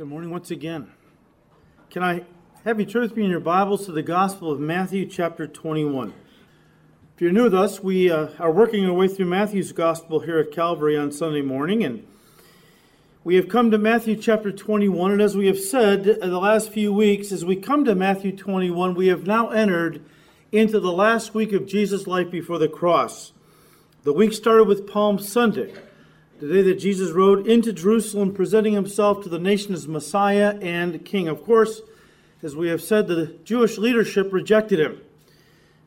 Good morning once again. Can I have you turn with me in your Bibles to the Gospel of Matthew, chapter 21? If you're new with us, we uh, are working our way through Matthew's Gospel here at Calvary on Sunday morning, and we have come to Matthew chapter 21. And as we have said in the last few weeks, as we come to Matthew 21, we have now entered into the last week of Jesus' life before the cross. The week started with Palm Sunday the day that Jesus rode into Jerusalem, presenting himself to the nation as Messiah and King. Of course, as we have said, the Jewish leadership rejected him.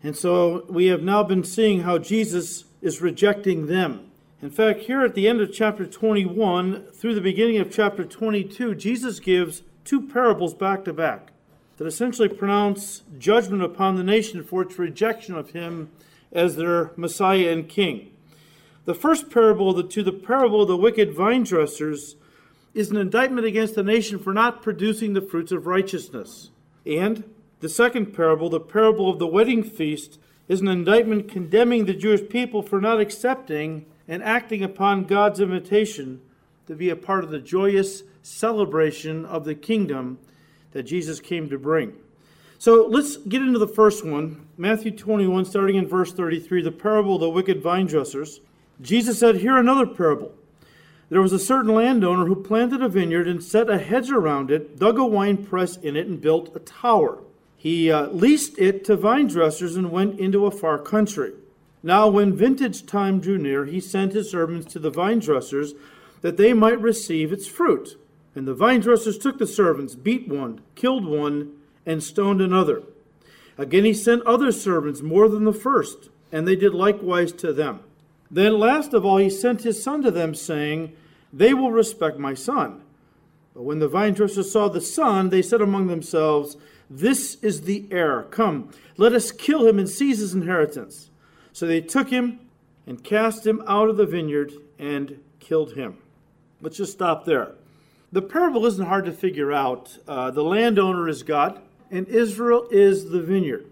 And so we have now been seeing how Jesus is rejecting them. In fact, here at the end of chapter 21 through the beginning of chapter 22, Jesus gives two parables back to back that essentially pronounce judgment upon the nation for its rejection of him as their Messiah and King. The first parable the, to the parable of the wicked vine dressers is an indictment against the nation for not producing the fruits of righteousness. And the second parable, the parable of the wedding feast, is an indictment condemning the Jewish people for not accepting and acting upon God's invitation to be a part of the joyous celebration of the kingdom that Jesus came to bring. So let's get into the first one Matthew 21, starting in verse 33, the parable of the wicked vine dressers. Jesus said, Hear another parable. There was a certain landowner who planted a vineyard and set a hedge around it, dug a wine press in it, and built a tower. He uh, leased it to vine dressers and went into a far country. Now, when vintage time drew near, he sent his servants to the vine dressers that they might receive its fruit. And the vine dressers took the servants, beat one, killed one, and stoned another. Again, he sent other servants more than the first, and they did likewise to them. Then, last of all, he sent his son to them, saying, They will respect my son. But when the vine dressers saw the son, they said among themselves, This is the heir. Come, let us kill him and seize his inheritance. So they took him and cast him out of the vineyard and killed him. Let's just stop there. The parable isn't hard to figure out. Uh, the landowner is God, and Israel is the vineyard.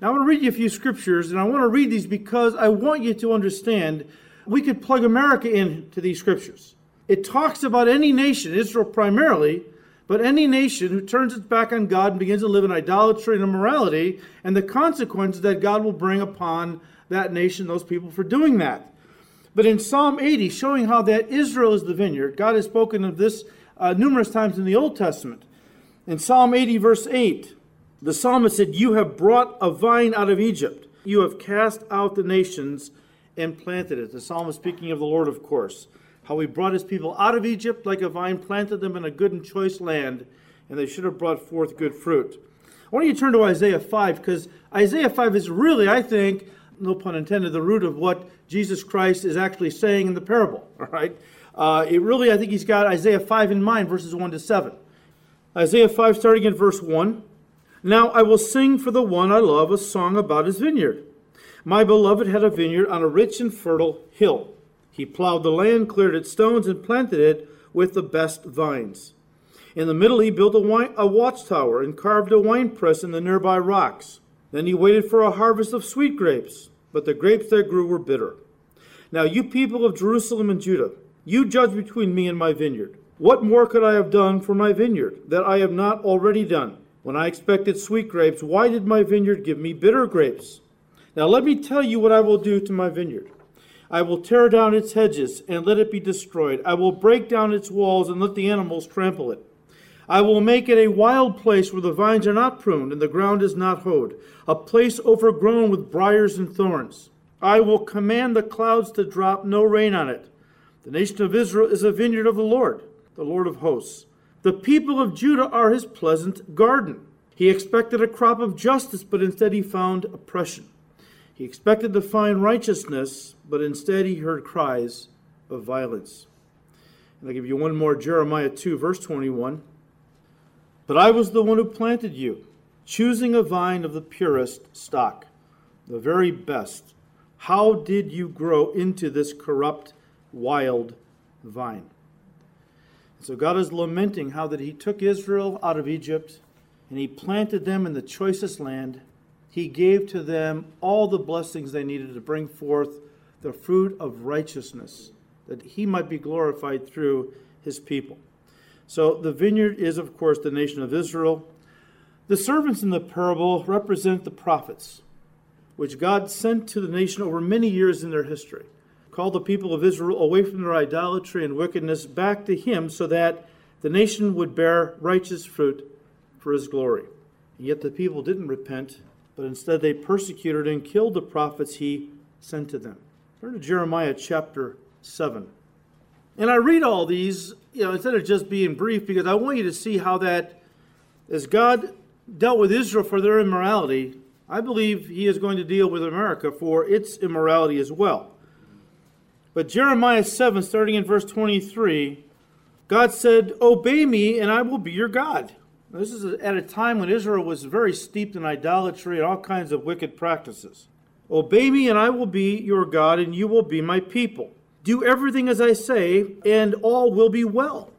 Now, I want to read you a few scriptures, and I want to read these because I want you to understand we could plug America into these scriptures. It talks about any nation, Israel primarily, but any nation who turns its back on God and begins to live in idolatry and immorality, and the consequences that God will bring upon that nation, those people, for doing that. But in Psalm 80, showing how that Israel is the vineyard, God has spoken of this uh, numerous times in the Old Testament. In Psalm 80, verse 8, the psalmist said, You have brought a vine out of Egypt. You have cast out the nations and planted it. The psalmist speaking of the Lord, of course. How he brought his people out of Egypt like a vine, planted them in a good and choice land, and they should have brought forth good fruit. I want you to turn to Isaiah 5 because Isaiah 5 is really, I think, no pun intended, the root of what Jesus Christ is actually saying in the parable. All right? Uh, it really, I think he's got Isaiah 5 in mind, verses 1 to 7. Isaiah 5, starting in verse 1. Now I will sing for the one I love a song about his vineyard. My beloved had a vineyard on a rich and fertile hill. He plowed the land, cleared its stones, and planted it with the best vines. In the middle, he built a, wine, a watchtower and carved a winepress in the nearby rocks. Then he waited for a harvest of sweet grapes, but the grapes that grew were bitter. Now, you people of Jerusalem and Judah, you judge between me and my vineyard. What more could I have done for my vineyard that I have not already done? When I expected sweet grapes, why did my vineyard give me bitter grapes? Now let me tell you what I will do to my vineyard. I will tear down its hedges and let it be destroyed. I will break down its walls and let the animals trample it. I will make it a wild place where the vines are not pruned and the ground is not hoed, a place overgrown with briars and thorns. I will command the clouds to drop no rain on it. The nation of Israel is a vineyard of the Lord, the Lord of hosts. The people of Judah are his pleasant garden. He expected a crop of justice, but instead he found oppression. He expected to find righteousness, but instead he heard cries of violence. And I'll give you one more Jeremiah 2, verse 21. But I was the one who planted you, choosing a vine of the purest stock, the very best. How did you grow into this corrupt, wild vine? So God is lamenting how that he took Israel out of Egypt and he planted them in the choicest land. He gave to them all the blessings they needed to bring forth the fruit of righteousness, that he might be glorified through his people. So the vineyard is, of course, the nation of Israel. The servants in the parable represent the prophets, which God sent to the nation over many years in their history, called the people of Israel away from their idolatry and wickedness back to Him so that the nation would bear righteous fruit for His glory. And yet the people didn't repent, but instead they persecuted and killed the prophets He sent to them. Turn to Jeremiah chapter 7. And I read all these, you know, instead of just being brief, because I want you to see how that, as God dealt with Israel for their immorality, I believe he is going to deal with America for its immorality as well. But Jeremiah 7, starting in verse 23, God said, Obey me, and I will be your God. Now, this is at a time when Israel was very steeped in idolatry and all kinds of wicked practices. Obey me, and I will be your God, and you will be my people. Do everything as I say, and all will be well.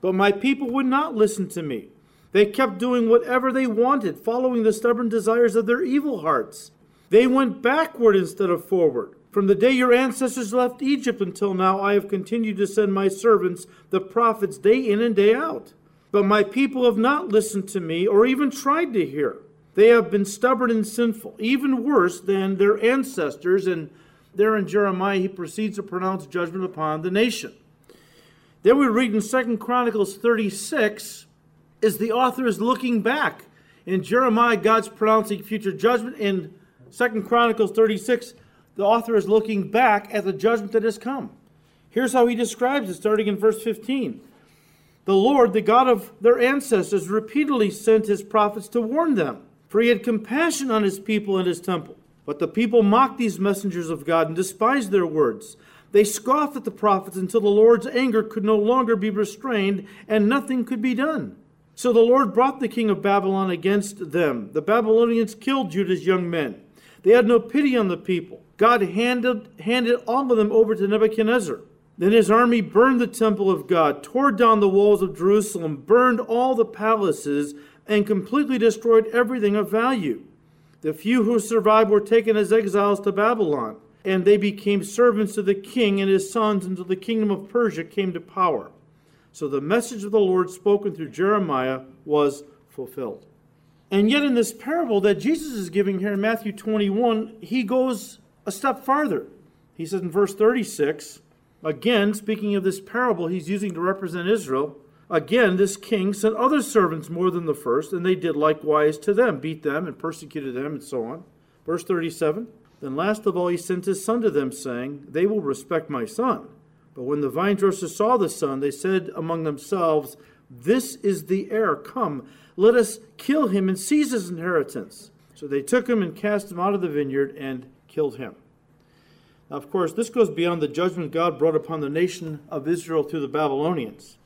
But my people would not listen to me. They kept doing whatever they wanted, following the stubborn desires of their evil hearts. They went backward instead of forward. From the day your ancestors left Egypt until now, I have continued to send my servants, the prophets, day in and day out. But my people have not listened to me or even tried to hear. They have been stubborn and sinful, even worse than their ancestors. And there in Jeremiah, he proceeds to pronounce judgment upon the nation. Then we read in Second Chronicles 36 is the author is looking back. In Jeremiah, God's pronouncing future judgment. In Second Chronicles 36, the author is looking back at the judgment that has come. Here's how he describes it, starting in verse 15. The Lord, the God of their ancestors, repeatedly sent his prophets to warn them, for he had compassion on his people and his temple. But the people mocked these messengers of God and despised their words. They scoffed at the prophets until the Lord's anger could no longer be restrained and nothing could be done. So the Lord brought the king of Babylon against them. The Babylonians killed Judah's young men. They had no pity on the people. God handed, handed all of them over to Nebuchadnezzar. Then his army burned the temple of God, tore down the walls of Jerusalem, burned all the palaces, and completely destroyed everything of value. The few who survived were taken as exiles to Babylon, and they became servants to the king and his sons until the kingdom of Persia came to power. So the message of the Lord spoken through Jeremiah was fulfilled. And yet, in this parable that Jesus is giving here in Matthew 21, he goes a step farther. He says in verse 36, again, speaking of this parable he's using to represent Israel, again, this king sent other servants more than the first, and they did likewise to them, beat them and persecuted them, and so on. Verse 37, then last of all he sent his son to them, saying, They will respect my son. But when the vine dressers saw the son, they said among themselves, This is the heir. Come, let us kill him and seize his inheritance. So they took him and cast him out of the vineyard and killed him. Of course, this goes beyond the judgment God brought upon the nation of Israel through the Babylonians.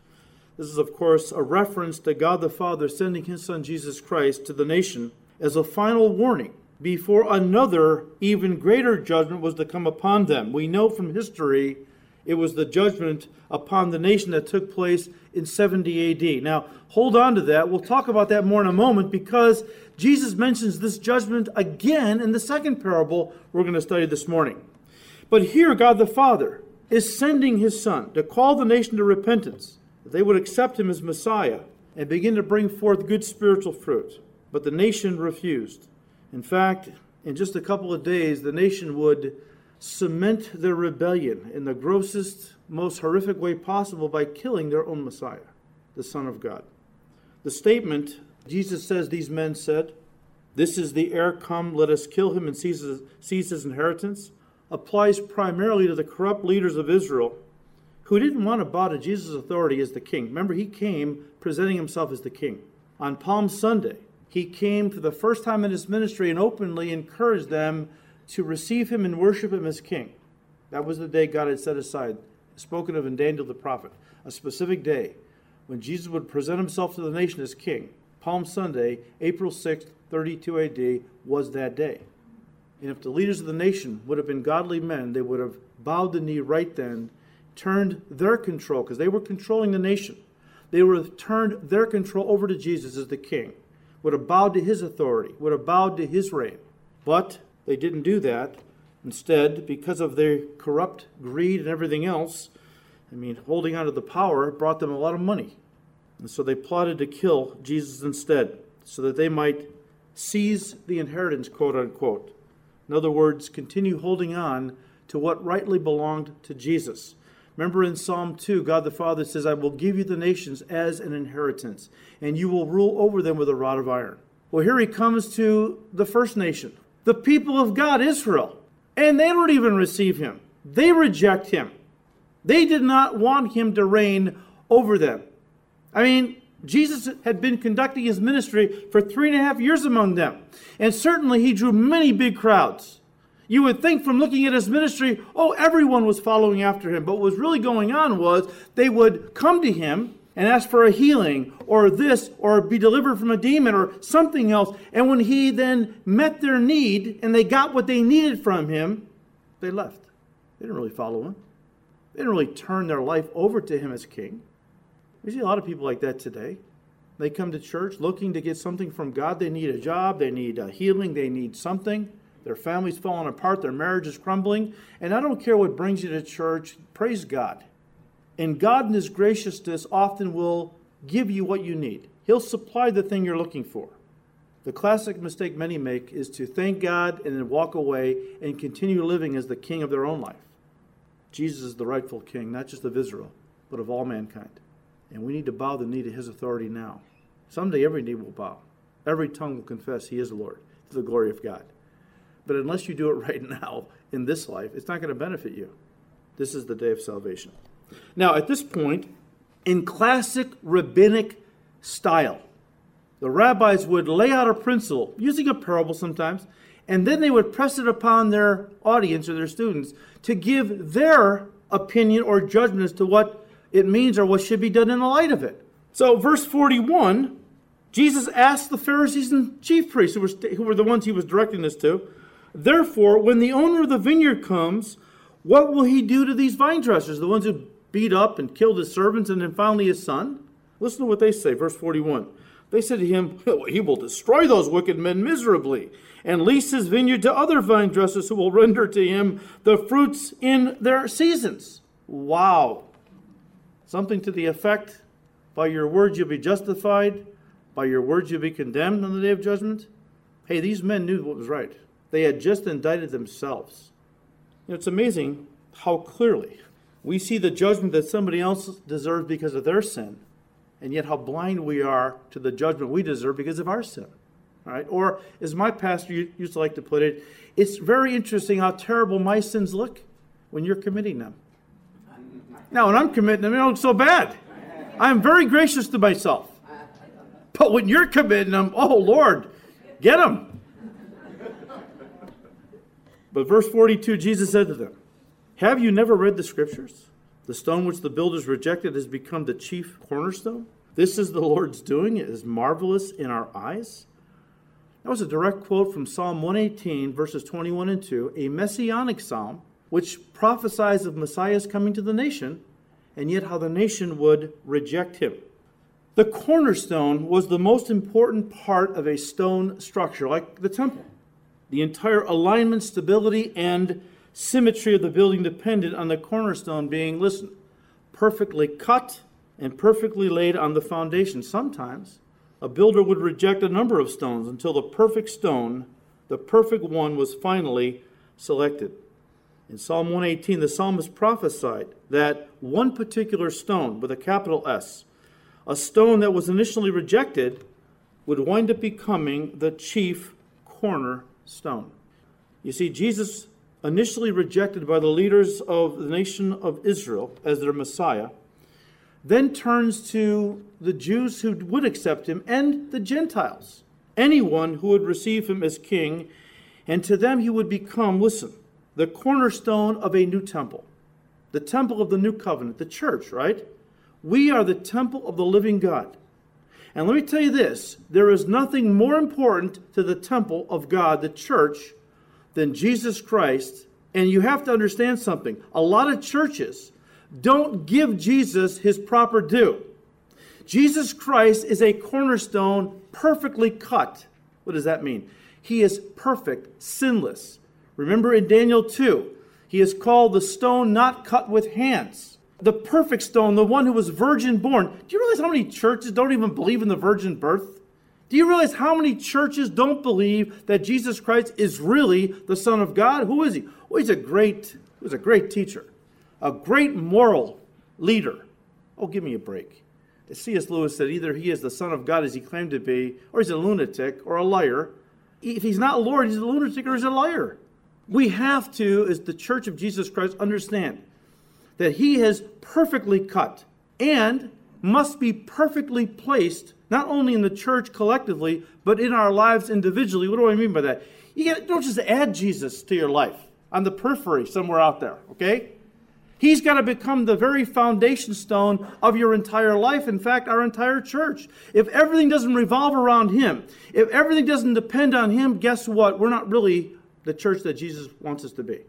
This is, of course, a reference to God the Father sending his Son Jesus Christ to the nation as a final warning before another, even greater judgment was to come upon them. We know from history it was the judgment upon the nation that took place in 70 AD. Now, hold on to that. We'll talk about that more in a moment because Jesus mentions this judgment again in the second parable we're going to study this morning. But here, God the Father is sending his Son to call the nation to repentance, that they would accept him as Messiah and begin to bring forth good spiritual fruit. But the nation refused. In fact, in just a couple of days, the nation would cement their rebellion in the grossest, most horrific way possible by killing their own Messiah, the Son of God. The statement, Jesus says these men said, This is the heir, come, let us kill him and seize his, inheritance, applies primarily to the corrupt leaders of Israel who didn't want to bow to Jesus' authority as the king. Remember, he came presenting himself as the king. On Palm Sunday, he came for the first time in his ministry and openly encouraged them to receive him and worship him as king. That was the day God had set aside, spoken of in Daniel the prophet, a specific day when Jesus would present himself to the nation as king. Palm Sunday, April 6th, 32 AD, was that day. And if the leaders of the nation would have been godly men, they would have bowed the knee right then, turned their control, because they were controlling the nation. They would have turned their control over to Jesus as the king, would have bowed to his authority, would have bowed to his reign. But they didn't do that. Instead, because of their corrupt greed and everything else, I mean, holding on to the power brought them a lot of money. And so they plotted to kill Jesus instead, so that they might seize the inheritance, quote unquote. In other words, continue holding on to what rightly belonged to Jesus. Remember in Psalm 2, God the Father says, I will give you the nations as an inheritance, and you will rule over them with a rod of iron. Well, here he comes to the first nation, the people of God, Israel, and they don't even receive him. They reject him. They did not want him to reign over them. I mean, Jesus had been conducting his ministry for three and a half years among them, and certainly he drew many big crowds. You would think from looking at his ministry, oh, everyone was following after him. But what was really going on was they would come to him and ask for a healing or this or be delivered from a demon or something else. And when he then met their need and they got what they needed from him, they left. They didn't really follow him, they didn't really turn their life over to him as king. We see a lot of people like that today. They come to church looking to get something from God. They need a job, they need a healing, they need something. Their family's falling apart, their marriage is crumbling. And I don't care what brings you to church, praise God. And God, in His graciousness, often will give you what you need. He'll supply the thing you're looking for. The classic mistake many make is to thank God and then walk away and continue living as the king of their own life. Jesus is the rightful king, not just of Israel, but of all mankind. And we need to bow the knee to his authority now. Someday every knee will bow, every tongue will confess he is Lord to the glory of God. But unless you do it right now in this life, it's not going to benefit you. This is the day of salvation. Now, at this point, in classic rabbinic style, the rabbis would lay out a principle, using a parable sometimes, and then they would press it upon their audience or their students to give their opinion or judgment as to what it means or what should be done in the light of it. So, verse 41, Jesus asked the Pharisees and chief priests, who were, who were the ones he was directing this to, Therefore, when the owner of the vineyard comes, what will he do to these vine dressers, the ones who beat up and killed his servants and then finally his son? Listen to what they say, verse 41. They said to him, He will destroy those wicked men miserably and lease his vineyard to other vine dressers who will render to him the fruits in their seasons. Wow. Something to the effect by your words you'll be justified, by your words you'll be condemned on the day of judgment. Hey, these men knew what was right. They had just indicted themselves. You know, it's amazing how clearly we see the judgment that somebody else deserves because of their sin, and yet how blind we are to the judgment we deserve because of our sin. Right? Or, as my pastor used to like to put it, it's very interesting how terrible my sins look when you're committing them. Now, when I'm committing them, they don't look so bad. I'm very gracious to myself. But when you're committing them, oh Lord, get them. But verse 42, Jesus said to them, Have you never read the scriptures? The stone which the builders rejected has become the chief cornerstone. This is the Lord's doing. It is marvelous in our eyes. That was a direct quote from Psalm 118, verses 21 and 2, a messianic psalm which prophesies of Messiah's coming to the nation, and yet how the nation would reject him. The cornerstone was the most important part of a stone structure, like the temple. The entire alignment, stability, and symmetry of the building depended on the cornerstone being, listen, perfectly cut and perfectly laid on the foundation. Sometimes a builder would reject a number of stones until the perfect stone, the perfect one, was finally selected. In Psalm 118, the psalmist prophesied that one particular stone, with a capital S, a stone that was initially rejected, would wind up becoming the chief corner stone. You see, Jesus, initially rejected by the leaders of the nation of Israel as their Messiah, then turns to the Jews who would accept him and the Gentiles, anyone who would receive him as king, and to them he would become, listen, the cornerstone of a new temple, the temple of the new covenant, the church, right? We are the temple of the living God. And let me tell you this there is nothing more important to the temple of God, the church, than Jesus Christ. And you have to understand something. A lot of churches don't give Jesus his proper due. Jesus Christ is a cornerstone perfectly cut. What does that mean? He is perfect, sinless. Remember in Daniel 2, he is called the stone not cut with hands. the perfect stone, the one who was virgin born. Do you realize how many churches don't even believe in the virgin birth? Do you realize how many churches don't believe that Jesus Christ is really the Son of God? Who is he? Well, he's a great, he was a great teacher, a great moral leader. Oh, give me a break. C.S. Lewis said either he is the Son of God as he claimed to be, or he's a lunatic or a liar. If he's not Lord, he's a lunatic or he's a liar. We have to, as the Church of Jesus Christ, understand that he has perfectly cut and must be perfectly placed, not only in the church collectively, but in our lives individually. What do I mean by that? You don't just add Jesus to your life on the periphery somewhere out there, okay? He's got to become the very foundation stone of your entire life. In fact, our entire church. If everything doesn't revolve around Him, if everything doesn't depend on Him, guess what? We're not really the church that Jesus wants us to be.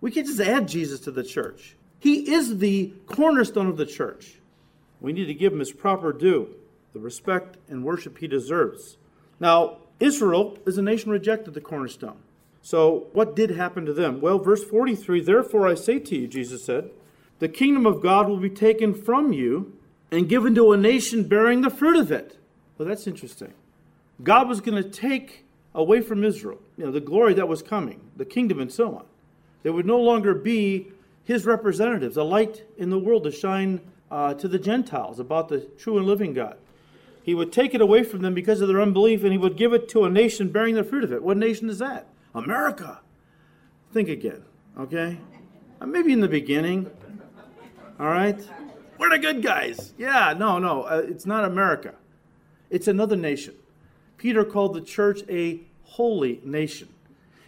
We can't just add Jesus to the church. He is the cornerstone of the church. We need to give him his proper due, the respect and worship he deserves. Now, Israel is a nation rejected the cornerstone. So, what did happen to them? Well, verse 43 Therefore I say to you, Jesus said, the kingdom of God will be taken from you and given to a nation bearing the fruit of it. Well, that's interesting. God was going to take away from Israel, you know, the glory that was coming, the kingdom and so on. There would no longer be his representatives, a light in the world to shine uh, to the Gentiles about the true and living God. He would take it away from them because of their unbelief, and he would give it to a nation bearing the fruit of it. What nation is that? America. Think again, okay? Uh, maybe in the beginning, all right? We're the good guys. Yeah, no, no, uh, it's not America. It's another nation. Peter called the church a holy nation.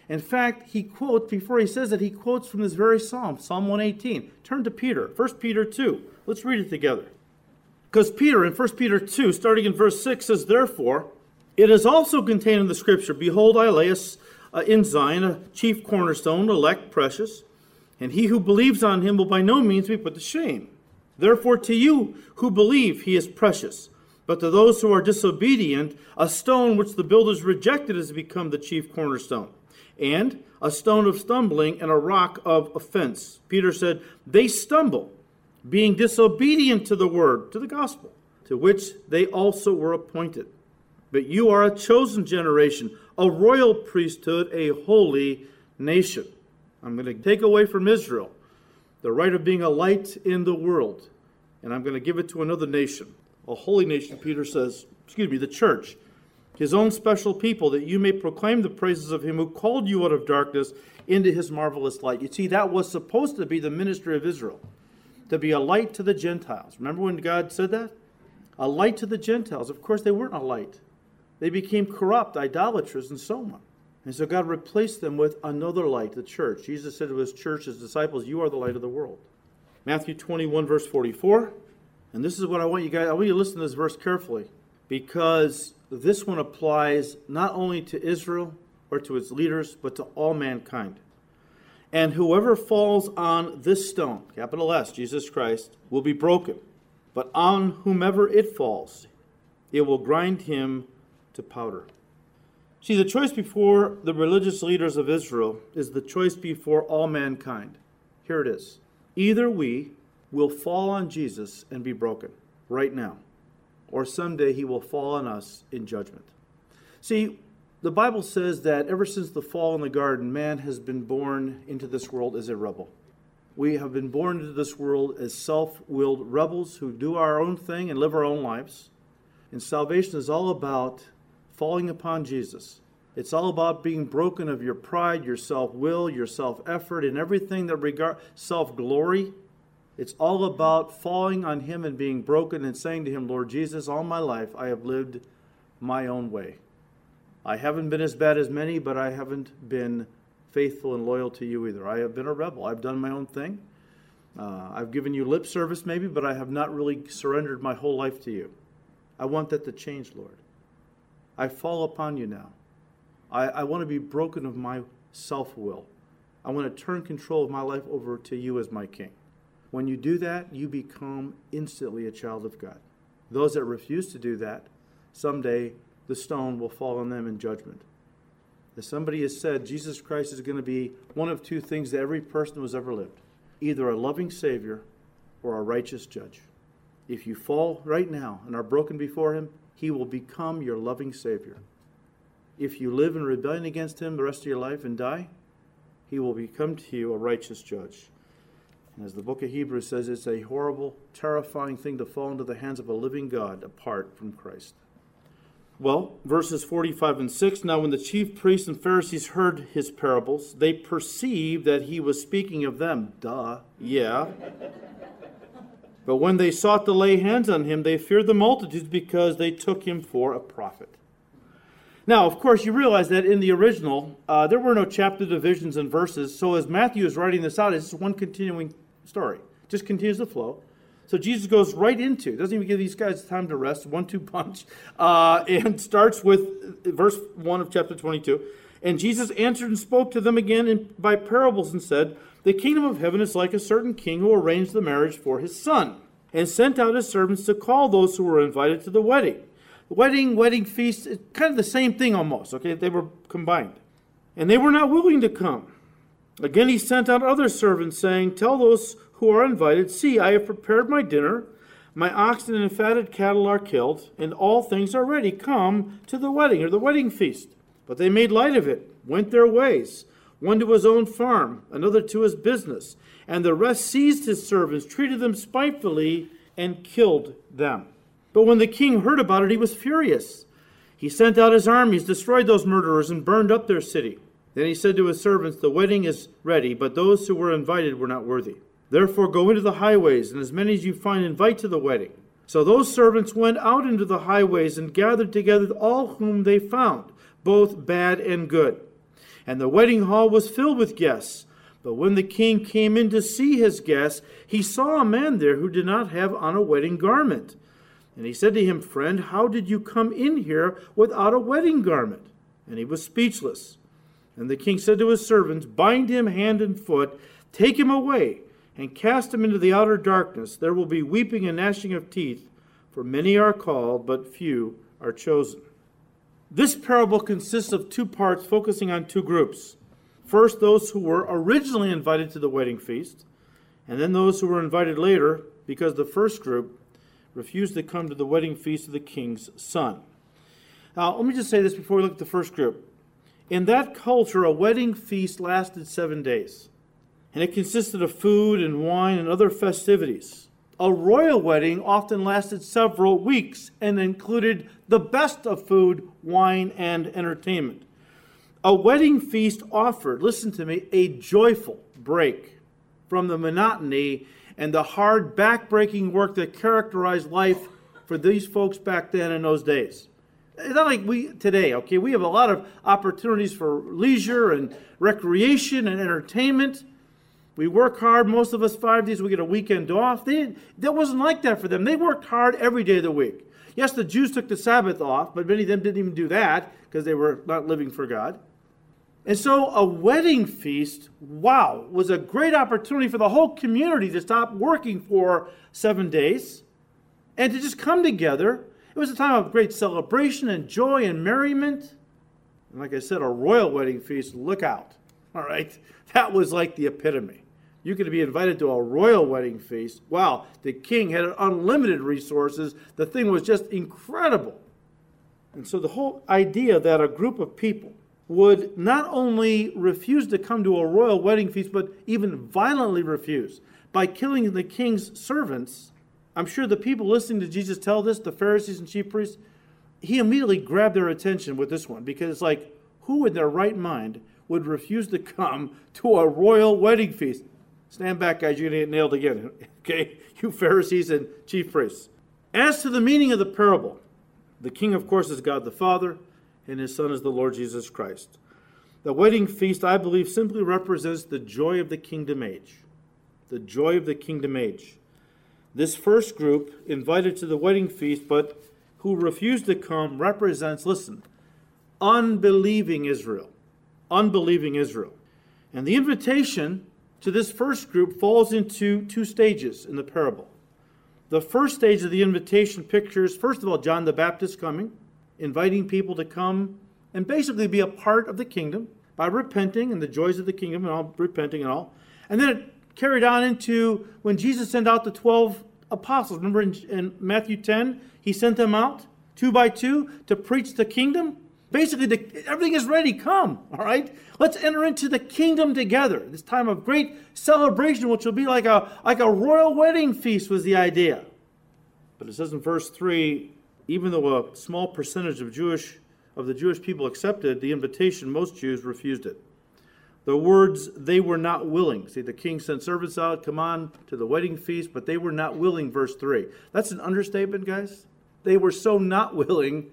In fact, he quotes, before he says that, he quotes from this very psalm, Psalm 118. Turn to Peter, 1 Peter 2. Let's read it together. Because Peter, in 1 Peter 2, starting in verse 6, says, Therefore, it is also contained in the scripture, Behold, I lay us uh, in Zion a chief cornerstone, elect, precious, and he who believes on him will by no means be put to shame. Therefore, to you who believe, he is precious. But to those who are disobedient, a stone which the builders rejected has become the chief cornerstone and a stone of stumbling and a rock of offense. Peter said, They stumble, being disobedient to the word, to the gospel, to which they also were appointed. But you are a chosen generation, a royal priesthood, a holy nation. I'm going to take away from Israel the right of being a light in the world, and I'm going to give it to another nation, a holy nation, Peter says, excuse me, the church his own special people, that you may proclaim the praises of him who called you out of darkness into his marvelous light. You see, that was supposed to be the ministry of Israel, to be a light to the Gentiles. Remember when God said that? A light to the Gentiles. Of course, they weren't a light. They became corrupt, idolaters, and so on. And so God replaced them with another light, the church. Jesus said to his church, his disciples, You are the light of the world. Matthew 21, verse 44. And this is what I want you guys, I want you to listen to this verse carefully because this one applies not only to Israel or to its leaders, but to all mankind. And whoever falls on this stone, capital S, Jesus Christ, will be broken. But on whomever it falls, it will grind him to powder. See, the choice before the religious leaders of Israel is the choice before all mankind. Here it is. Either we will fall on Jesus and be broken right now or someday he will fall on us in judgment. See, the Bible says that ever since the fall in the garden, man has been born into this world as a rebel. We have been born into this world as self willed rebels who do our own thing and live our own lives. And salvation is all about falling upon Jesus. It's all about being broken of your pride, your self will, your self effort, and everything that regard self glory it's all about falling on Him and being broken and saying to Him, Lord Jesus, all my life I have lived my own way. I haven't been as bad as many, but I haven't been faithful and loyal to you either. I have been a rebel. I've done my own thing. Uh, I've given you lip service, maybe, but I have not really surrendered my whole life to you. I want that to change, Lord. I fall upon you now. I, I want to be broken of my self will. I want to turn control of my life over to you as my king. When you do that, you become instantly a child of God. Those that refuse to do that, someday the stone will fall on them in judgment. As somebody has said, Jesus Christ is going to be one of two things that every person has ever lived either a loving Savior or a righteous judge. If you fall right now and are broken before him, he will become your loving Savior. If you live in rebellion against him the rest of your life and die, he will become to you a righteous judge. And as the book of Hebrews says, it's a horrible, terrifying thing to fall into the hands of a living God apart from Christ. Well, verses 45 and 6 Now, when the chief priests and Pharisees heard his parables, they perceived that he was speaking of them. Duh, yeah. but when they sought to lay hands on him, they feared the multitudes because they took him for a prophet. Now, of course, you realize that in the original, uh, there were no chapter divisions and verses. So, as Matthew is writing this out, it's one continuing story, just continues to flow. So Jesus goes right into, doesn't even give these guys time to rest, one two punch, uh, and starts with verse 1 of chapter 22. And Jesus answered and spoke to them again in, by parables and said, The kingdom of heaven is like a certain king who arranged the marriage for his son, and sent out his servants to call those who were invited to the wedding. The wedding, wedding feast, kind of the same thing almost, okay? They were combined. And they were not willing to come. Again, he sent out other servants, saying, Tell those who are invited, See, I have prepared my dinner. My oxen and fatted cattle are killed, and all things are ready. Come to the wedding or the wedding feast. But they made light of it, went their ways, one to his own farm, another to his business. And the rest seized his servants, treated them spitefully, and killed them. But when the king heard about it, he was furious. He sent out his armies, destroyed those murderers, and burned up their city. Then he said to his servants, The wedding is ready, but those who were invited were not worthy. Therefore go into the highways, and as many as you find invite to the wedding. So those servants went out into the highways and gathered together all whom they found, both bad and good. And the wedding hall was filled with guests. But when the king came in to see his guests, he saw a man there who did not have on a wedding garment. And he said to him, Friend, how did you come in here without a wedding garment? And he was speechless. And the king said to his servants, Bind him hand and foot, take him away, and cast him into the outer darkness. There will be weeping and gnashing of teeth, for many are called, but few are chosen. This parable consists of two parts focusing on two groups. First, those who were originally invited to the wedding feast, and then those who were invited later because the first group refused to come to the wedding feast of the king's son. Now, let me just say this before we look at the first group. In that culture, a wedding feast lasted seven days, and it consisted of food and wine and other festivities. A royal wedding often lasted several weeks and included the best of food, wine, and entertainment. A wedding feast offered, listen to me, a joyful break from the monotony and the hard, backbreaking work that characterized life for these folks back then in those days. It's not like we today, okay? We have a lot of opportunities for leisure and recreation and entertainment. We work hard, most of us five days, we get a weekend off. They, that wasn't like that for them. They worked hard every day of the week. Yes, the Jews took the Sabbath off, but many of them didn't even do that because they were not living for God. And so a wedding feast, wow, was a great opportunity for the whole community to stop working for seven days and to just come together it was a time of great celebration and joy and merriment. And like I said, a royal wedding feast, look out. All right? That was like the epitome. You could be invited to a royal wedding feast. Wow, the king had unlimited resources. The thing was just incredible. And so the whole idea that a group of people would not only refuse to come to a royal wedding feast, but even violently refuse by killing the king's servants I'm sure the people listening to Jesus tell this, the Pharisees and chief priests, he immediately grabbed their attention with this one because it's like, who in their right mind would refuse to come to a royal wedding feast? Stand back, guys, you're going to get nailed again. Okay? You Pharisees and chief priests. As to the meaning of the parable, the king, of course, is God the Father, and his son is the Lord Jesus Christ. The wedding feast, I believe, simply represents the joy of the kingdom age. The joy of the kingdom age. This first group, invited to the wedding feast, but who refused to come, represents, listen, unbelieving Israel. Unbelieving Israel. And the invitation to this first group falls into two stages in the parable. The first stage of the invitation pictures, first of all, John the Baptist coming, inviting people to come and basically be a part of the kingdom by repenting and the joys of the kingdom and all repenting and all. And then it carried on into when Jesus sent out the 12 apostles. Remember in, in Matthew 10, he sent them out two by two to preach the kingdom? Basically, the, everything is ready. Come, all right? Let's enter into the kingdom together. This time of great celebration, which will be like a, like a royal wedding feast, was the idea. But it says in verse 3 even though a small percentage of Jewish of the Jewish people accepted the invitation, most Jews refused it. The words, they were not willing. See, the king sent servants out, come on to the wedding feast, but they were not willing, verse 3. That's an understatement, guys. They were so not willing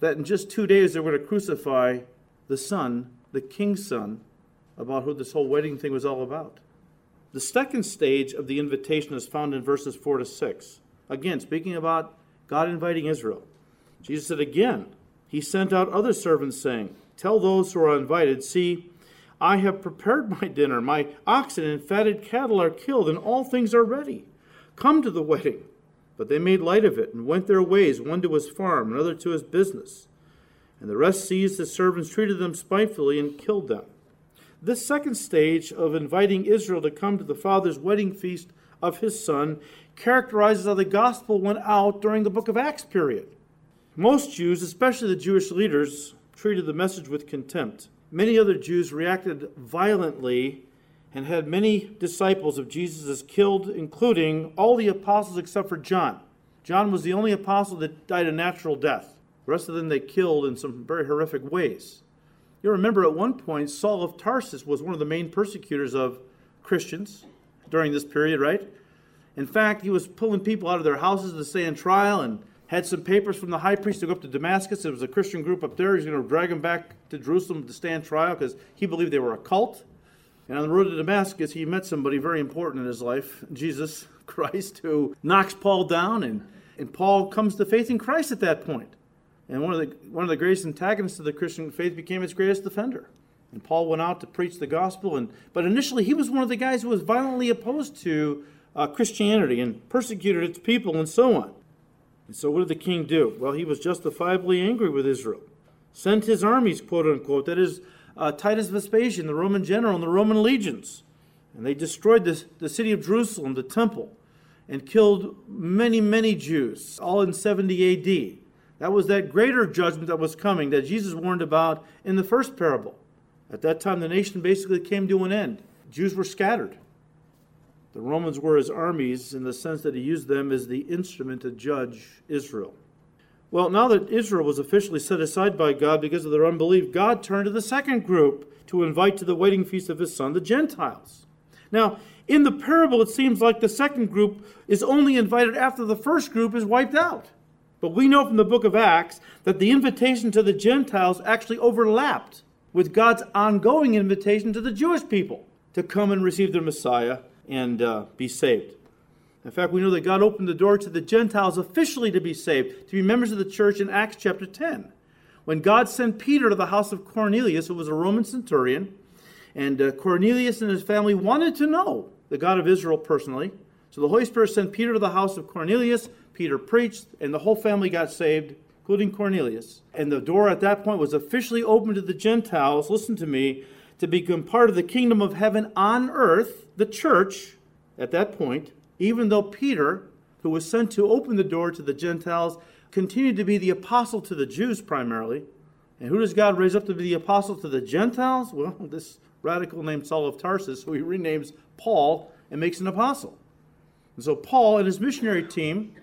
that in just two days they were going to crucify the son, the king's son, about who this whole wedding thing was all about. The second stage of the invitation is found in verses 4 to 6. Again, speaking about God inviting Israel. Jesus said again, He sent out other servants, saying, Tell those who are invited, see, I have prepared my dinner. My oxen and fatted cattle are killed, and all things are ready. Come to the wedding. But they made light of it and went their ways, one to his farm, another to his business. And the rest seized the servants, treated them spitefully, and killed them. This second stage of inviting Israel to come to the Father's wedding feast of his Son characterizes how the gospel went out during the book of Acts period. Most Jews, especially the Jewish leaders, treated the message with contempt. Many other Jews reacted violently and had many disciples of Jesus killed, including all the apostles except for John. John was the only apostle that died a natural death. The rest of them they killed in some very horrific ways. You remember at one point, Saul of Tarsus was one of the main persecutors of Christians during this period, right? In fact, he was pulling people out of their houses to stay in trial and had some papers from the high priest to go up to Damascus. There was a Christian group up there. He's going to drag them back to Jerusalem to stand trial because he believed they were a cult. And on the road to Damascus, he met somebody very important in his life, Jesus Christ, who knocks Paul down, and, and Paul comes to faith in Christ at that point. And one of the one of the greatest antagonists of the Christian faith became its greatest defender. And Paul went out to preach the gospel, and but initially he was one of the guys who was violently opposed to uh, Christianity and persecuted its people and so on. And so, what did the king do? Well, he was justifiably angry with Israel, sent his armies, quote unquote, that is, uh, Titus Vespasian, the Roman general, and the Roman legions. And they destroyed the, the city of Jerusalem, the temple, and killed many, many Jews, all in 70 AD. That was that greater judgment that was coming that Jesus warned about in the first parable. At that time, the nation basically came to an end. Jews were scattered. The Romans were his armies in the sense that he used them as the instrument to judge Israel. Well, now that Israel was officially set aside by God because of their unbelief, God turned to the second group to invite to the wedding feast of his son, the Gentiles. Now, in the parable, it seems like the second group is only invited after the first group is wiped out. But we know from the book of Acts that the invitation to the Gentiles actually overlapped with God's ongoing invitation to the Jewish people to come and receive their Messiah and uh, be saved. In fact, we know that God opened the door to the Gentiles officially to be saved, to be members of the church in Acts chapter 10. When God sent Peter to the house of Cornelius, who was a Roman centurion, and uh, Cornelius and his family wanted to know the God of Israel personally. So the Holy Spirit sent Peter to the house of Cornelius. Peter preached, and the whole family got saved, including Cornelius. And the door at that point was officially open to the Gentiles, listen to me, to become part of the kingdom of heaven on earth, the church, at that point, even though Peter, who was sent to open the door to the Gentiles, continued to be the apostle to the Jews primarily. And who does God raise up to be the apostle to the Gentiles? Well, this radical named Saul of Tarsus, who he renames Paul and makes an apostle. And so Paul and his missionary team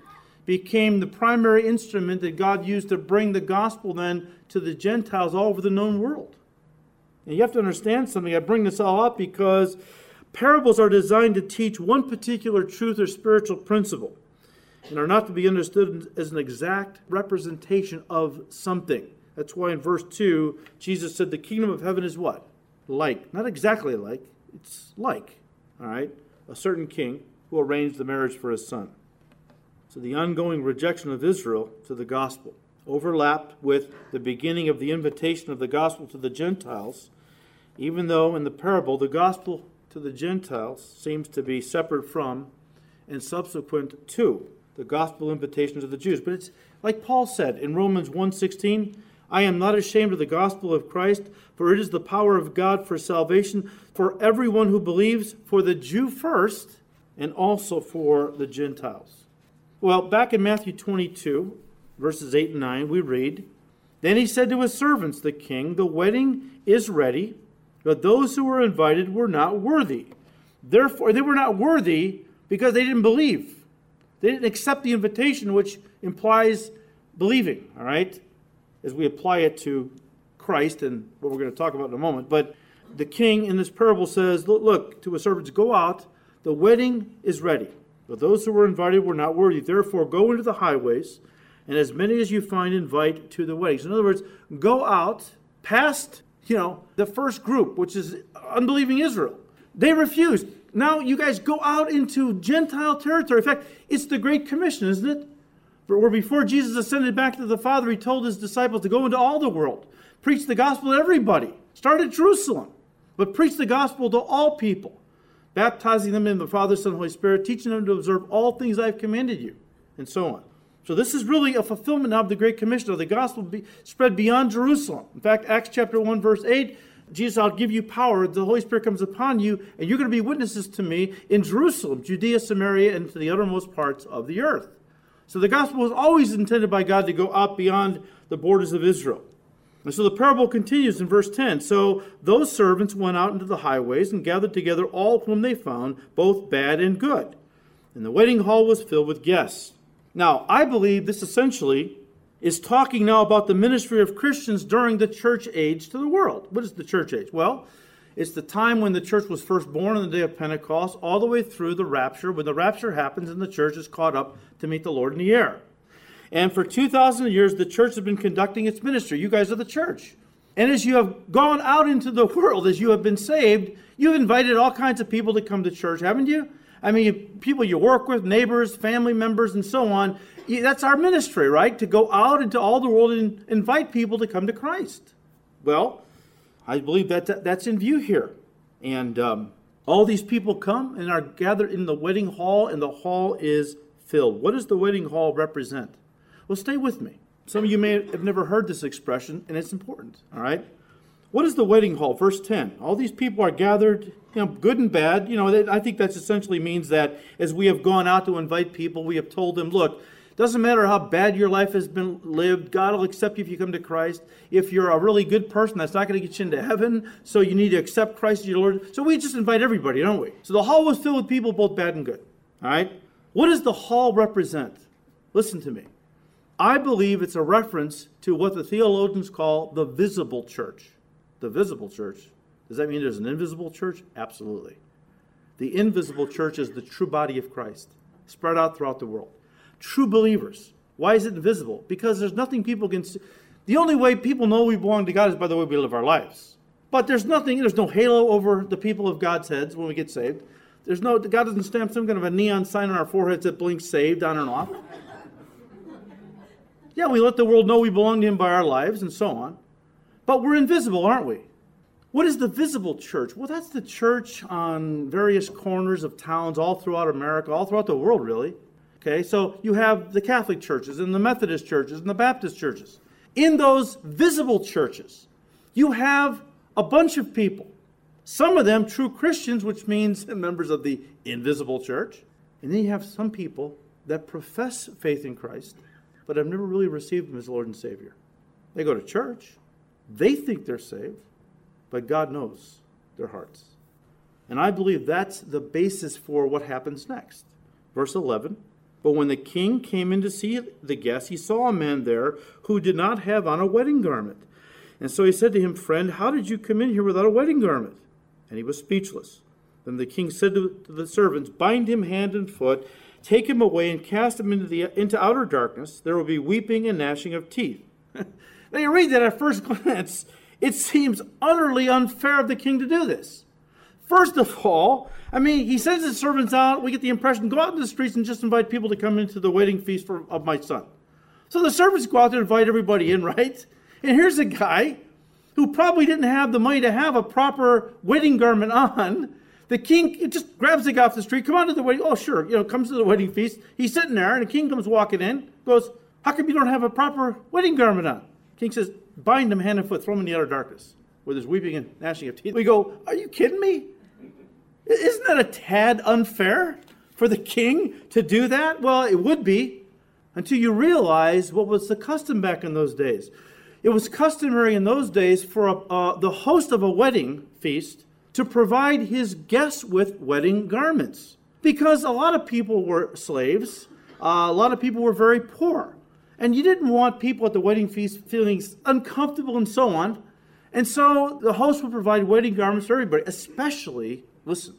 became the primary instrument that God used to bring the gospel then to the Gentiles all over the known world. And you have to understand something. I bring this all up because parables are designed to teach one particular truth or spiritual principle and are not to be understood as an exact representation of something. That's why in verse 2, Jesus said, The kingdom of heaven is what? Like. Not exactly like, it's like. All right? A certain king who arranged the marriage for his son. So the ongoing rejection of Israel to the gospel overlapped with the beginning of the invitation of the gospel to the Gentiles, even though in the parable the gospel to the Gentiles seems to be separate from and subsequent to the gospel invitation to the Jews. But it's like Paul said in Romans 1:16, I am not ashamed of the gospel of Christ, for it is the power of God for salvation for everyone who believes, for the Jew first, and also for the Gentiles. Well, back in Matthew 22, verses 8 and 9, we read Then he said to his servants, the king, The wedding is ready, but those who were invited were not worthy. Therefore, they were not worthy because they didn't believe. They didn't accept the invitation, which implies believing, all right, as we apply it to Christ and what we're going to talk about in a moment. But the king in this parable says, Look, to his servants, go out, the wedding is ready. But those who were invited were not worthy. Therefore, go into the highways, and as many as you find, invite to the weddings. In other words, go out past, you know, the first group, which is unbelieving Israel. They refused. Now you guys go out into Gentile territory. In fact, it's the Great Commission, isn't it? Where before Jesus ascended back to the Father, he told his disciples to go into all the world, preach the gospel to everybody. Start at Jerusalem, but preach the gospel to all people, baptizing them in the Father, Son, Holy Spirit, teaching them to observe all things I have commanded you, and so on. So this is really a fulfillment of the Great Commission of the gospel be spread beyond Jerusalem. In fact, Acts chapter 1, verse 8 Jesus, I'll give you power. The Holy Spirit comes upon you, and you're going to be witnesses to me in Jerusalem, Judea, Samaria, and to the uttermost parts of the earth. So the gospel was always intended by God to go out beyond the borders of Israel. And so the parable continues in verse 10. So those servants went out into the highways and gathered together all whom they found, both bad and good. And the wedding hall was filled with guests. Now, I believe this essentially is talking now about the ministry of Christians during the church age to the world. What is the church age? Well, it's the time when the church was first born on the day of Pentecost, all the way through the rapture, when the rapture happens and the church is caught up to meet the Lord in the air. And for 2,000 years, the church has been conducting its ministry. You guys are the church. And as you have gone out into the world, as you have been saved, you've invited all kinds of people to come to church, haven't you? I mean, people you work with, neighbors, family members, and so on. That's our ministry, right? To go out into all the world and invite people to come to Christ. Well, I believe that that's in view here. And um, all these people come and are gathered in the wedding hall, and the hall is filled. What does the wedding hall represent? Well, stay with me. Some of you may have never heard this expression, and it's important, all right? What is the wedding hall? Verse 10. All these people are gathered, you know, good and bad. You know, I think that essentially means that as we have gone out to invite people, we have told them, look, doesn't matter how bad your life has been lived, God will accept you if you come to Christ. If you're a really good person, that's not going to get you into heaven, so you need to accept Christ as your Lord. So we just invite everybody, don't we? So the hall was filled with people, both bad and good. All right? What does the hall represent? Listen to me. I believe it's a reference to what the theologians call the visible church the visible church. Does that mean there's an invisible church? Absolutely. The invisible church is the true body of Christ, spread out throughout the world. True believers. Why is it invisible? Because there's nothing people can see. The only way people know we belong to God is by the way we live our lives. But there's nothing, there's no halo over the people of God's heads when we get saved. There's no, God doesn't stamp some kind of a neon sign on our foreheads that blinks saved on and off. Yeah, we let the world know we belong to Him by our lives and so on. But we're invisible, aren't we? What is the visible church? Well, that's the church on various corners of towns all throughout America, all throughout the world, really. Okay, so you have the Catholic churches and the Methodist churches and the Baptist churches. In those visible churches, you have a bunch of people. Some of them true Christians, which means members of the invisible church. And then you have some people that profess faith in Christ, but have never really received Him as Lord and Savior. They go to church, they think they're saved, but God knows their hearts. And I believe that's the basis for what happens next. Verse 11 But when the king came in to see the guests, he saw a man there who did not have on a wedding garment. And so he said to him, Friend, how did you come in here without a wedding garment? And he was speechless. Then the king said to the servants, Bind him hand and foot, take him away, and cast him into, the, into outer darkness. There will be weeping and gnashing of teeth. Now, you read that at first glance, it seems utterly unfair of the king to do this. First of all, I mean, he sends his servants out. We get the impression go out into the streets and just invite people to come into the wedding feast for, of my son. So the servants go out and invite everybody in, right? And here's a guy who probably didn't have the money to have a proper wedding garment on. The king just grabs the guy off the street, come on to the wedding. Oh, sure, you know, comes to the wedding feast. He's sitting there, and the king comes walking in, goes, How come you don't have a proper wedding garment on? King says, bind him hand and foot, throw him in the outer darkness, where there's weeping and gnashing of teeth. We go, are you kidding me? Isn't that a tad unfair for the king to do that? Well, it would be until you realize what was the custom back in those days. It was customary in those days for a, uh, the host of a wedding feast to provide his guests with wedding garments because a lot of people were slaves, uh, a lot of people were very poor. And you didn't want people at the wedding feast feeling uncomfortable and so on. And so the host would provide wedding garments for everybody, especially, listen,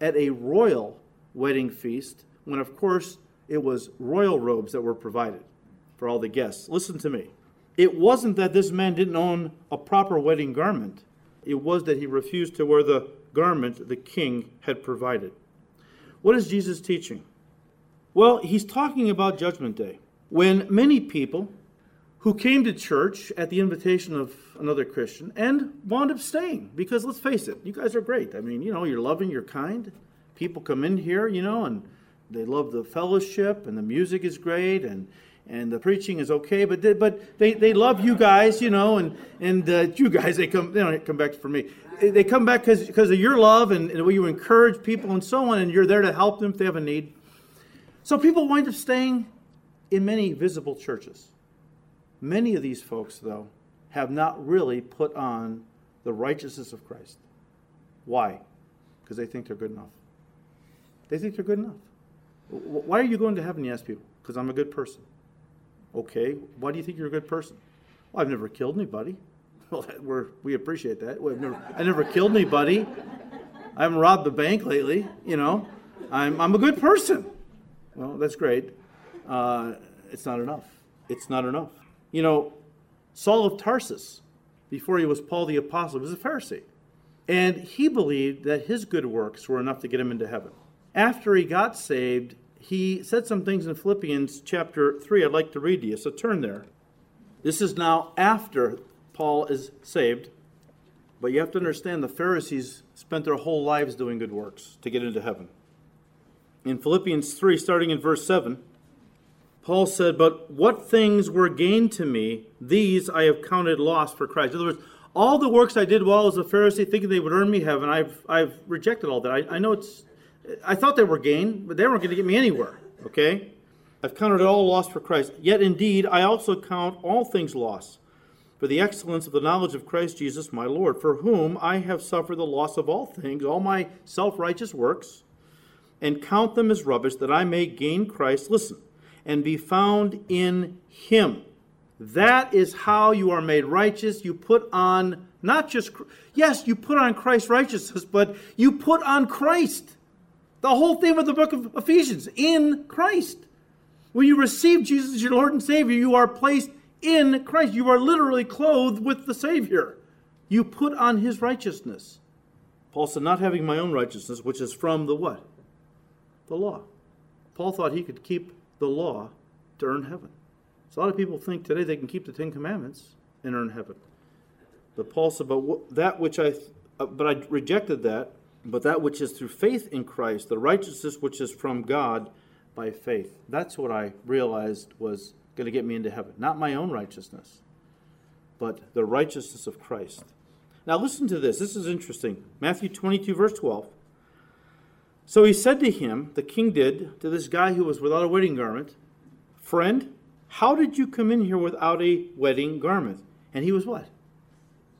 at a royal wedding feast, when of course it was royal robes that were provided for all the guests. Listen to me. It wasn't that this man didn't own a proper wedding garment, it was that he refused to wear the garment the king had provided. What is Jesus teaching? Well, he's talking about Judgment Day, when many people who came to church at the invitation of another Christian and wound up staying. Because let's face it, you guys are great. I mean, you know, you're loving, you're kind. People come in here, you know, and they love the fellowship, and the music is great, and and the preaching is okay, but they, but they, they love you guys, you know, and and uh, you guys they come they don't come back for me. They come back because because of your love and, and you encourage people and so on, and you're there to help them if they have a need. So people wind up staying in many visible churches. Many of these folks, though, have not really put on the righteousness of Christ. Why? Because they think they're good enough. They think they're good enough. Why are you going to heaven, you ask people? Because I'm a good person. Okay, why do you think you're a good person? Well, I've never killed anybody. Well, we're, we appreciate that. Never, I never killed anybody. I haven't robbed the bank lately, you know. I'm, I'm a good person. Well, that's great. Uh, it's not enough. It's not enough. You know, Saul of Tarsus, before he was Paul the Apostle, was a Pharisee. And he believed that his good works were enough to get him into heaven. After he got saved, he said some things in Philippians chapter 3 I'd like to read to you. So turn there. This is now after Paul is saved. But you have to understand the Pharisees spent their whole lives doing good works to get into heaven. In Philippians 3, starting in verse 7, Paul said, But what things were gained to me, these I have counted loss for Christ. In other words, all the works I did while I was a Pharisee, thinking they would earn me heaven, I've, I've rejected all that. I, I know it's I thought they were gain, but they weren't going to get me anywhere. Okay? I've counted it all lost for Christ. Yet indeed, I also count all things lost for the excellence of the knowledge of Christ Jesus my Lord, for whom I have suffered the loss of all things, all my self righteous works, and count them as rubbish, that I may gain Christ, listen, and be found in him. That is how you are made righteous. You put on not just, yes, you put on Christ's righteousness, but you put on Christ. The whole theme of the book of Ephesians in Christ. When you receive Jesus as your Lord and Savior, you are placed in Christ. You are literally clothed with the Savior. You put on his righteousness. Paul said, not having my own righteousness, which is from the what? The law. Paul thought he could keep the law to earn heaven. So a lot of people think today they can keep the Ten Commandments and earn heaven. But Paul said, but that which I, uh, but I rejected that but that which is through faith in Christ, the righteousness which is from God by faith. That's what I realized was going to get me into heaven. Not my own righteousness, but the righteousness of Christ. Now, listen to this. This is interesting. Matthew 22, verse 12. So he said to him, the king did, to this guy who was without a wedding garment, Friend, how did you come in here without a wedding garment? And he was what?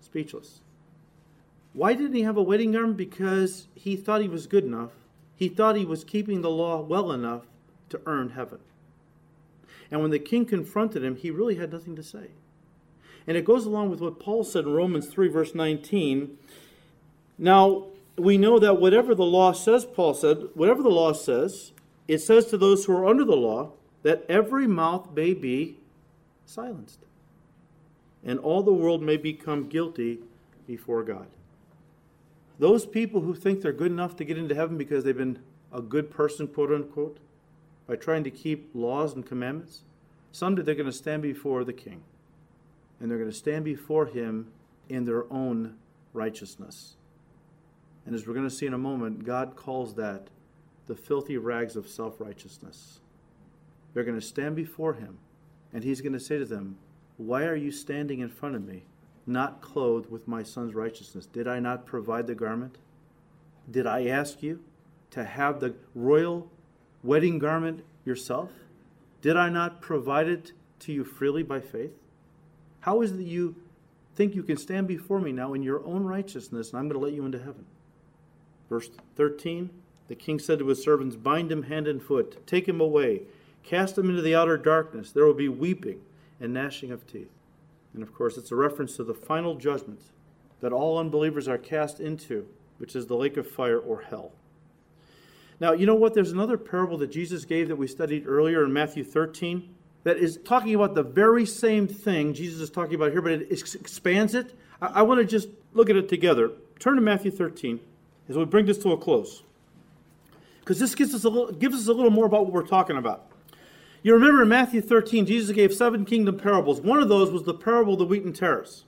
Speechless. Why didn't he have a wedding garment? Because he thought he was good enough. He thought he was keeping the law well enough to earn heaven. And when the king confronted him, he really had nothing to say. And it goes along with what Paul said in Romans 3, verse 19. Now, we know that whatever the law says, Paul said, whatever the law says, it says to those who are under the law that every mouth may be silenced, and all the world may become guilty before God. Those people who think they're good enough to get into heaven because they've been a good person, quote unquote, by trying to keep laws and commandments, someday they're going to stand before the king. And they're going to stand before him in their own righteousness. And as we're going to see in a moment, God calls that the filthy rags of self righteousness. They're going to stand before him, and he's going to say to them, Why are you standing in front of me, not clothed with my son's righteousness? Did I not provide the garment? Did I ask you to have the royal wedding garment yourself? Did I not provide it to you freely by faith? How is it that you think you can stand before me now in your own righteousness and I'm going to let you into heaven? Verse 13 The king said to his servants, Bind him hand and foot, take him away, cast him into the outer darkness. There will be weeping and gnashing of teeth. And of course, it's a reference to the final judgment that all unbelievers are cast into, which is the lake of fire or hell. Now, you know what? There's another parable that Jesus gave that we studied earlier in Matthew 13 that is talking about the very same thing Jesus is talking about here, but it expands it. I, I want to just look at it together. Turn to Matthew 13 as we bring this to a close. Because this gives us, a little, gives us a little more about what we're talking about. You remember in Matthew 13, Jesus gave seven kingdom parables. One of those was the parable of the wheat and tares.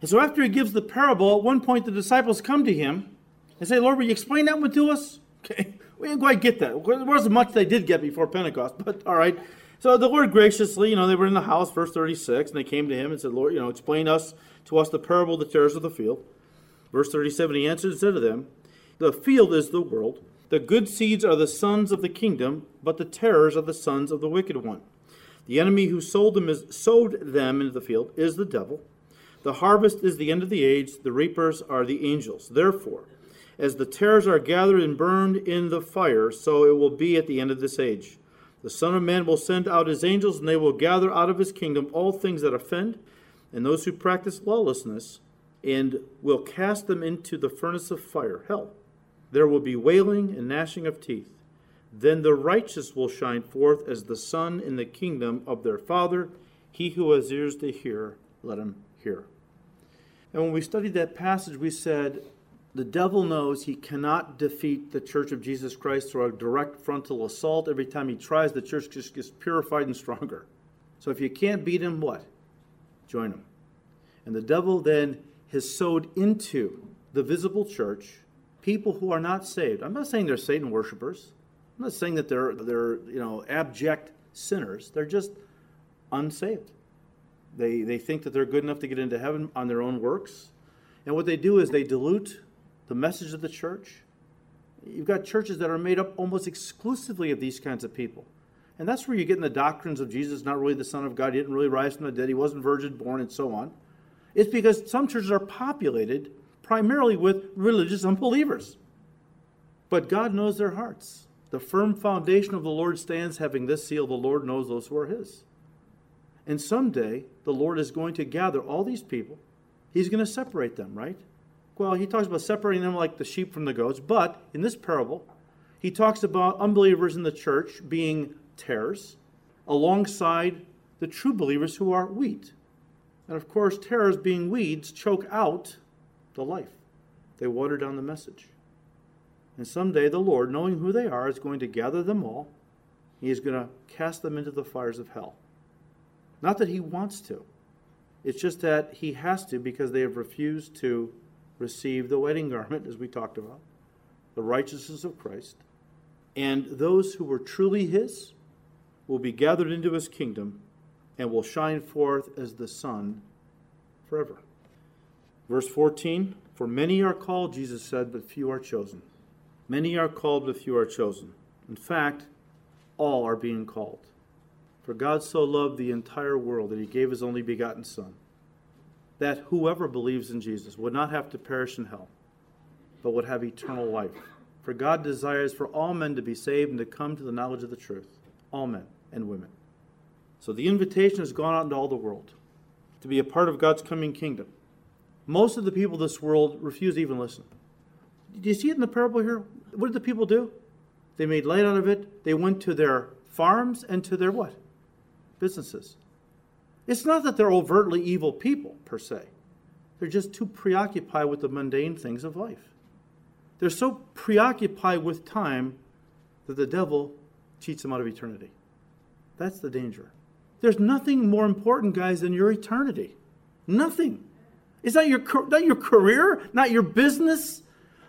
And so after he gives the parable, at one point the disciples come to him and say, Lord, will you explain that one to us? Okay, we didn't quite get that. There wasn't much they did get before Pentecost, but all right. So the Lord graciously, you know, they were in the house, verse 36, and they came to him and said, Lord, you know, explain us to us the parable of the tares of the field. Verse 37, he answered and said to them, The field is the world. The good seeds are the sons of the kingdom, but the tares are the sons of the wicked one. The enemy who sold them, is, sowed them into the field is the devil. The harvest is the end of the age. The reapers are the angels. Therefore, as the tares are gathered and burned in the fire, so it will be at the end of this age. The Son of Man will send out his angels, and they will gather out of his kingdom all things that offend, and those who practice lawlessness, and will cast them into the furnace of fire, hell. There will be wailing and gnashing of teeth. Then the righteous will shine forth as the sun in the kingdom of their Father. He who has ears to hear, let him hear. And when we studied that passage, we said the devil knows he cannot defeat the church of Jesus Christ through a direct frontal assault. Every time he tries, the church just gets purified and stronger. So if you can't beat him, what? Join him. And the devil then has sowed into the visible church people who are not saved. I'm not saying they're Satan worshipers. I'm not saying that they're they're you know abject sinners. They're just unsaved. They they think that they're good enough to get into heaven on their own works. And what they do is they dilute the message of the church. You've got churches that are made up almost exclusively of these kinds of people. And that's where you get in the doctrines of Jesus not really the Son of God, he didn't really rise from the dead, he wasn't virgin born, and so on. It's because some churches are populated primarily with religious unbelievers. But God knows their hearts. The firm foundation of the Lord stands, having this seal the Lord knows those who are his. And someday, the Lord is going to gather all these people. He's going to separate them, right? Well, he talks about separating them like the sheep from the goats, but in this parable, he talks about unbelievers in the church being tares alongside the true believers who are wheat. And of course, tares being weeds choke out the life, they water down the message. And someday the Lord, knowing who they are, is going to gather them all. He is going to cast them into the fires of hell. Not that he wants to, it's just that he has to because they have refused to receive the wedding garment, as we talked about, the righteousness of Christ. And those who were truly his will be gathered into his kingdom and will shine forth as the sun forever. Verse 14 For many are called, Jesus said, but few are chosen. Many are called, but few are chosen. In fact, all are being called. For God so loved the entire world that he gave his only begotten Son that whoever believes in Jesus would not have to perish in hell, but would have eternal life. For God desires for all men to be saved and to come to the knowledge of the truth, all men and women. So the invitation has gone out into all the world to be a part of God's coming kingdom. Most of the people of this world refuse to even listen. Do you see it in the parable here? What did the people do? They made light out of it. They went to their farms and to their what? Businesses. It's not that they're overtly evil people, per se. They're just too preoccupied with the mundane things of life. They're so preoccupied with time that the devil cheats them out of eternity. That's the danger. There's nothing more important, guys, than your eternity. Nothing. Is that your, not your career? Not your business?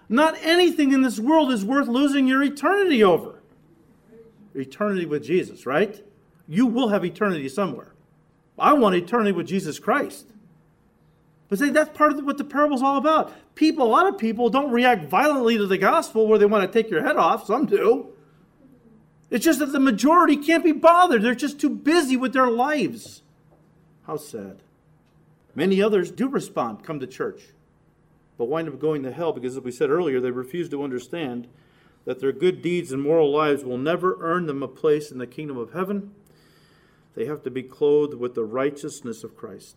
Not anything in this world is worth losing your eternity over. Eternity with Jesus, right? You will have eternity somewhere. I want eternity with Jesus Christ. But see, that's part of what the parable's all about. People, a lot of people don't react violently to the gospel where they want to take your head off. Some do. It's just that the majority can't be bothered. They're just too busy with their lives. How sad. Many others do respond, come to church, but wind up going to hell because, as we said earlier, they refuse to understand that their good deeds and moral lives will never earn them a place in the kingdom of heaven. They have to be clothed with the righteousness of Christ.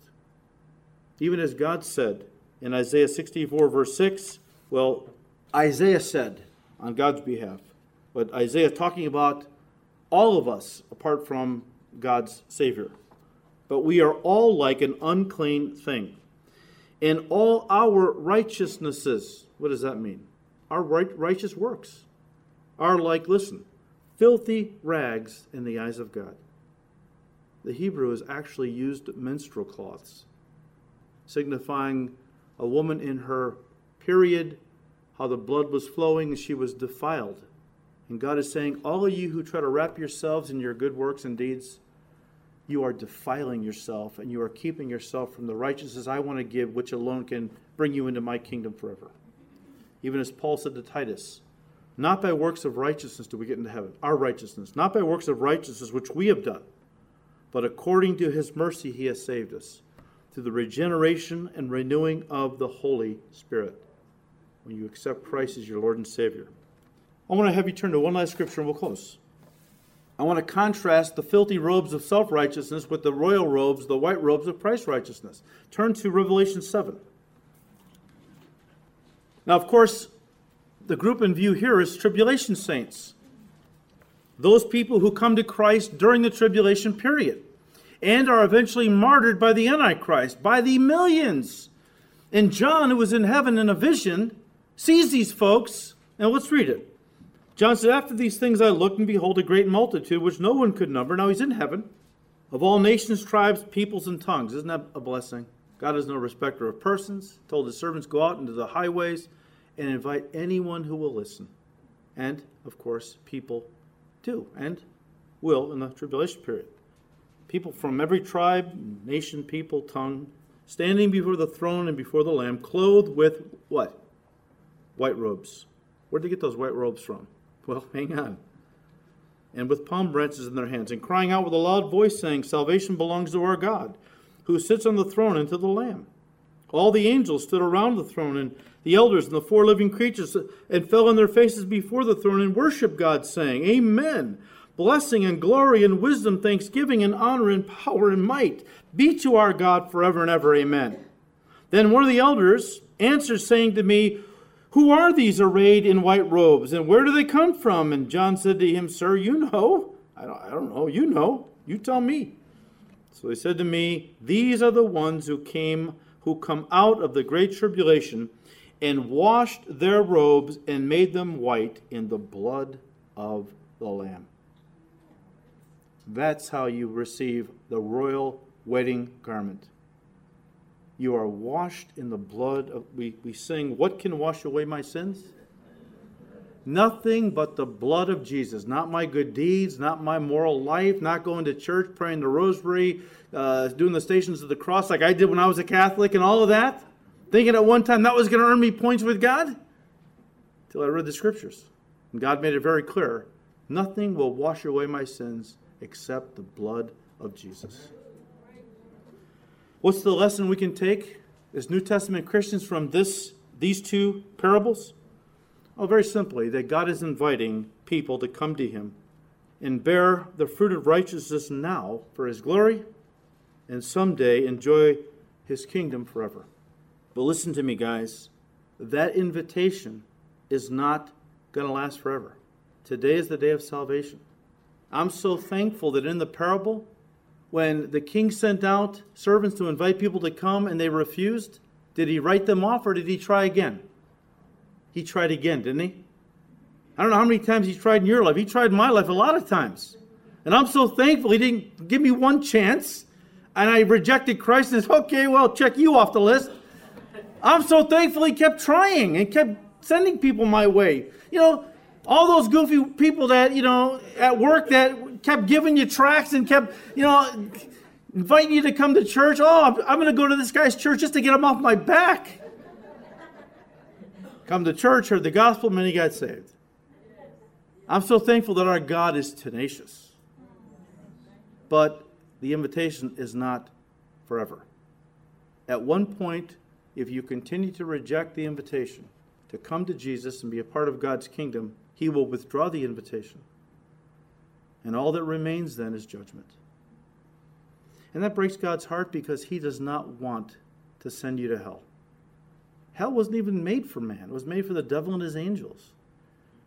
Even as God said in Isaiah 64, verse 6, well, Isaiah said on God's behalf, but Isaiah is talking about all of us apart from God's Savior. But we are all like an unclean thing. And all our righteousnesses, what does that mean? Our right, righteous works are like, listen, filthy rags in the eyes of God. The Hebrew is actually used menstrual cloths, signifying a woman in her period, how the blood was flowing she was defiled. And God is saying, All of you who try to wrap yourselves in your good works and deeds, you are defiling yourself and you are keeping yourself from the righteousness I want to give, which alone can bring you into my kingdom forever. Even as Paul said to Titus, not by works of righteousness do we get into heaven, our righteousness, not by works of righteousness which we have done, but according to his mercy he has saved us, through the regeneration and renewing of the Holy Spirit, when you accept Christ as your Lord and Savior. I want to have you turn to one last scripture and we'll close. I want to contrast the filthy robes of self righteousness with the royal robes, the white robes of Christ righteousness. Turn to Revelation 7. Now, of course, the group in view here is tribulation saints. Those people who come to Christ during the tribulation period and are eventually martyred by the Antichrist, by the millions. And John, who was in heaven in a vision, sees these folks, and let's read it. John said, After these things I looked, and behold, a great multitude, which no one could number. Now he's in heaven, of all nations, tribes, peoples, and tongues. Isn't that a blessing? God is no respecter of persons. Told his servants, Go out into the highways and invite anyone who will listen. And, of course, people do and will in the tribulation period. People from every tribe, nation, people, tongue, standing before the throne and before the Lamb, clothed with what? White robes. Where'd they get those white robes from? Well, hang on. And with palm branches in their hands, and crying out with a loud voice, saying, Salvation belongs to our God, who sits on the throne and to the Lamb. All the angels stood around the throne, and the elders and the four living creatures, uh, and fell on their faces before the throne and worshiped God, saying, Amen. Blessing and glory and wisdom, thanksgiving and honor and power and might be to our God forever and ever. Amen. Then one of the elders answered, saying to me, who are these arrayed in white robes, and where do they come from? And John said to him, Sir, you know. I don't, I don't know. You know. You tell me. So he said to me, These are the ones who came, who come out of the great tribulation, and washed their robes and made them white in the blood of the Lamb. That's how you receive the royal wedding garment. You are washed in the blood of, we, we sing, What can wash away my sins? Nothing but the blood of Jesus. Not my good deeds, not my moral life, not going to church, praying the rosary, uh, doing the stations of the cross like I did when I was a Catholic and all of that. Thinking at one time that was going to earn me points with God. Until I read the scriptures. And God made it very clear nothing will wash away my sins except the blood of Jesus. What's the lesson we can take as New Testament Christians from this, these two parables? Oh, very simply, that God is inviting people to come to Him and bear the fruit of righteousness now for His glory and someday enjoy His kingdom forever. But listen to me, guys. That invitation is not going to last forever. Today is the day of salvation. I'm so thankful that in the parable, when the king sent out servants to invite people to come and they refused, did he write them off or did he try again? He tried again, didn't he? I don't know how many times he tried in your life. He tried my life a lot of times. And I'm so thankful he didn't give me one chance and I rejected Christ and said, okay, well, check you off the list. I'm so thankful he kept trying and kept sending people my way. You know, all those goofy people that, you know, at work that kept giving you tracts and kept, you know, inviting you to come to church. Oh, I'm, going to go to this guy's church just to get him off my back. come to church, heard the gospel, many got saved. I'm so thankful that our God is tenacious. But the invitation is not forever. At one point, if you continue to reject the invitation to come to Jesus and be a part of God's kingdom, He will withdraw the invitation. And all that remains then is judgment. And that breaks God's heart because He does not want to send you to hell. Hell wasn't even made for man, it was made for the devil and his angels.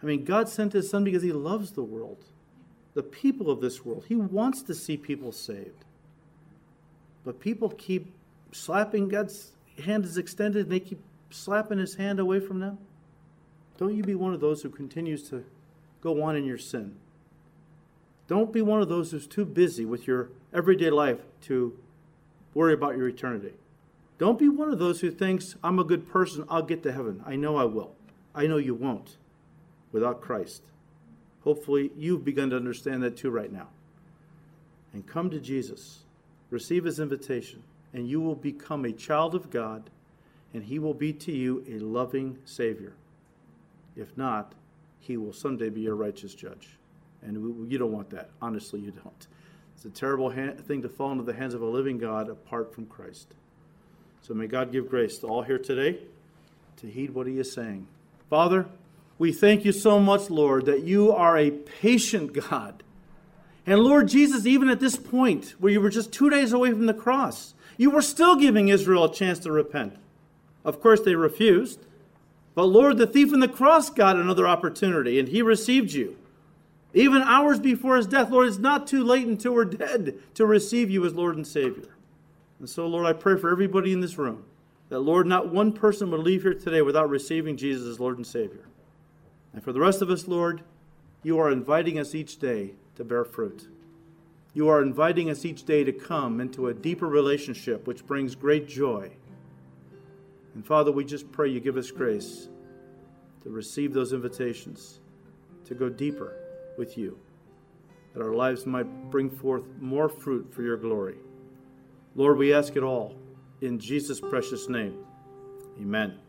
I mean, God sent His Son because He loves the world, the people of this world. He wants to see people saved. But people keep slapping God's hand is extended and they keep slapping His hand away from them. Don't you be one of those who continues to go on in your sin. Don't be one of those who's too busy with your everyday life to worry about your eternity. Don't be one of those who thinks, I'm a good person, I'll get to heaven. I know I will. I know you won't without Christ. Hopefully, you've begun to understand that too right now. And come to Jesus, receive his invitation, and you will become a child of God, and he will be to you a loving Savior. If not, he will someday be your righteous judge. And you don't want that. Honestly, you don't. It's a terrible thing to fall into the hands of a living God apart from Christ. So may God give grace to all here today to heed what he is saying. Father, we thank you so much, Lord, that you are a patient God. And Lord Jesus, even at this point, where you were just two days away from the cross, you were still giving Israel a chance to repent. Of course, they refused. But Lord, the thief on the cross got another opportunity, and he received you. Even hours before his death, Lord, it's not too late until we're dead to receive you as Lord and Savior. And so, Lord, I pray for everybody in this room that, Lord, not one person would leave here today without receiving Jesus as Lord and Savior. And for the rest of us, Lord, you are inviting us each day to bear fruit. You are inviting us each day to come into a deeper relationship which brings great joy. And Father, we just pray you give us grace to receive those invitations, to go deeper with you, that our lives might bring forth more fruit for your glory. Lord, we ask it all in Jesus' precious name. Amen.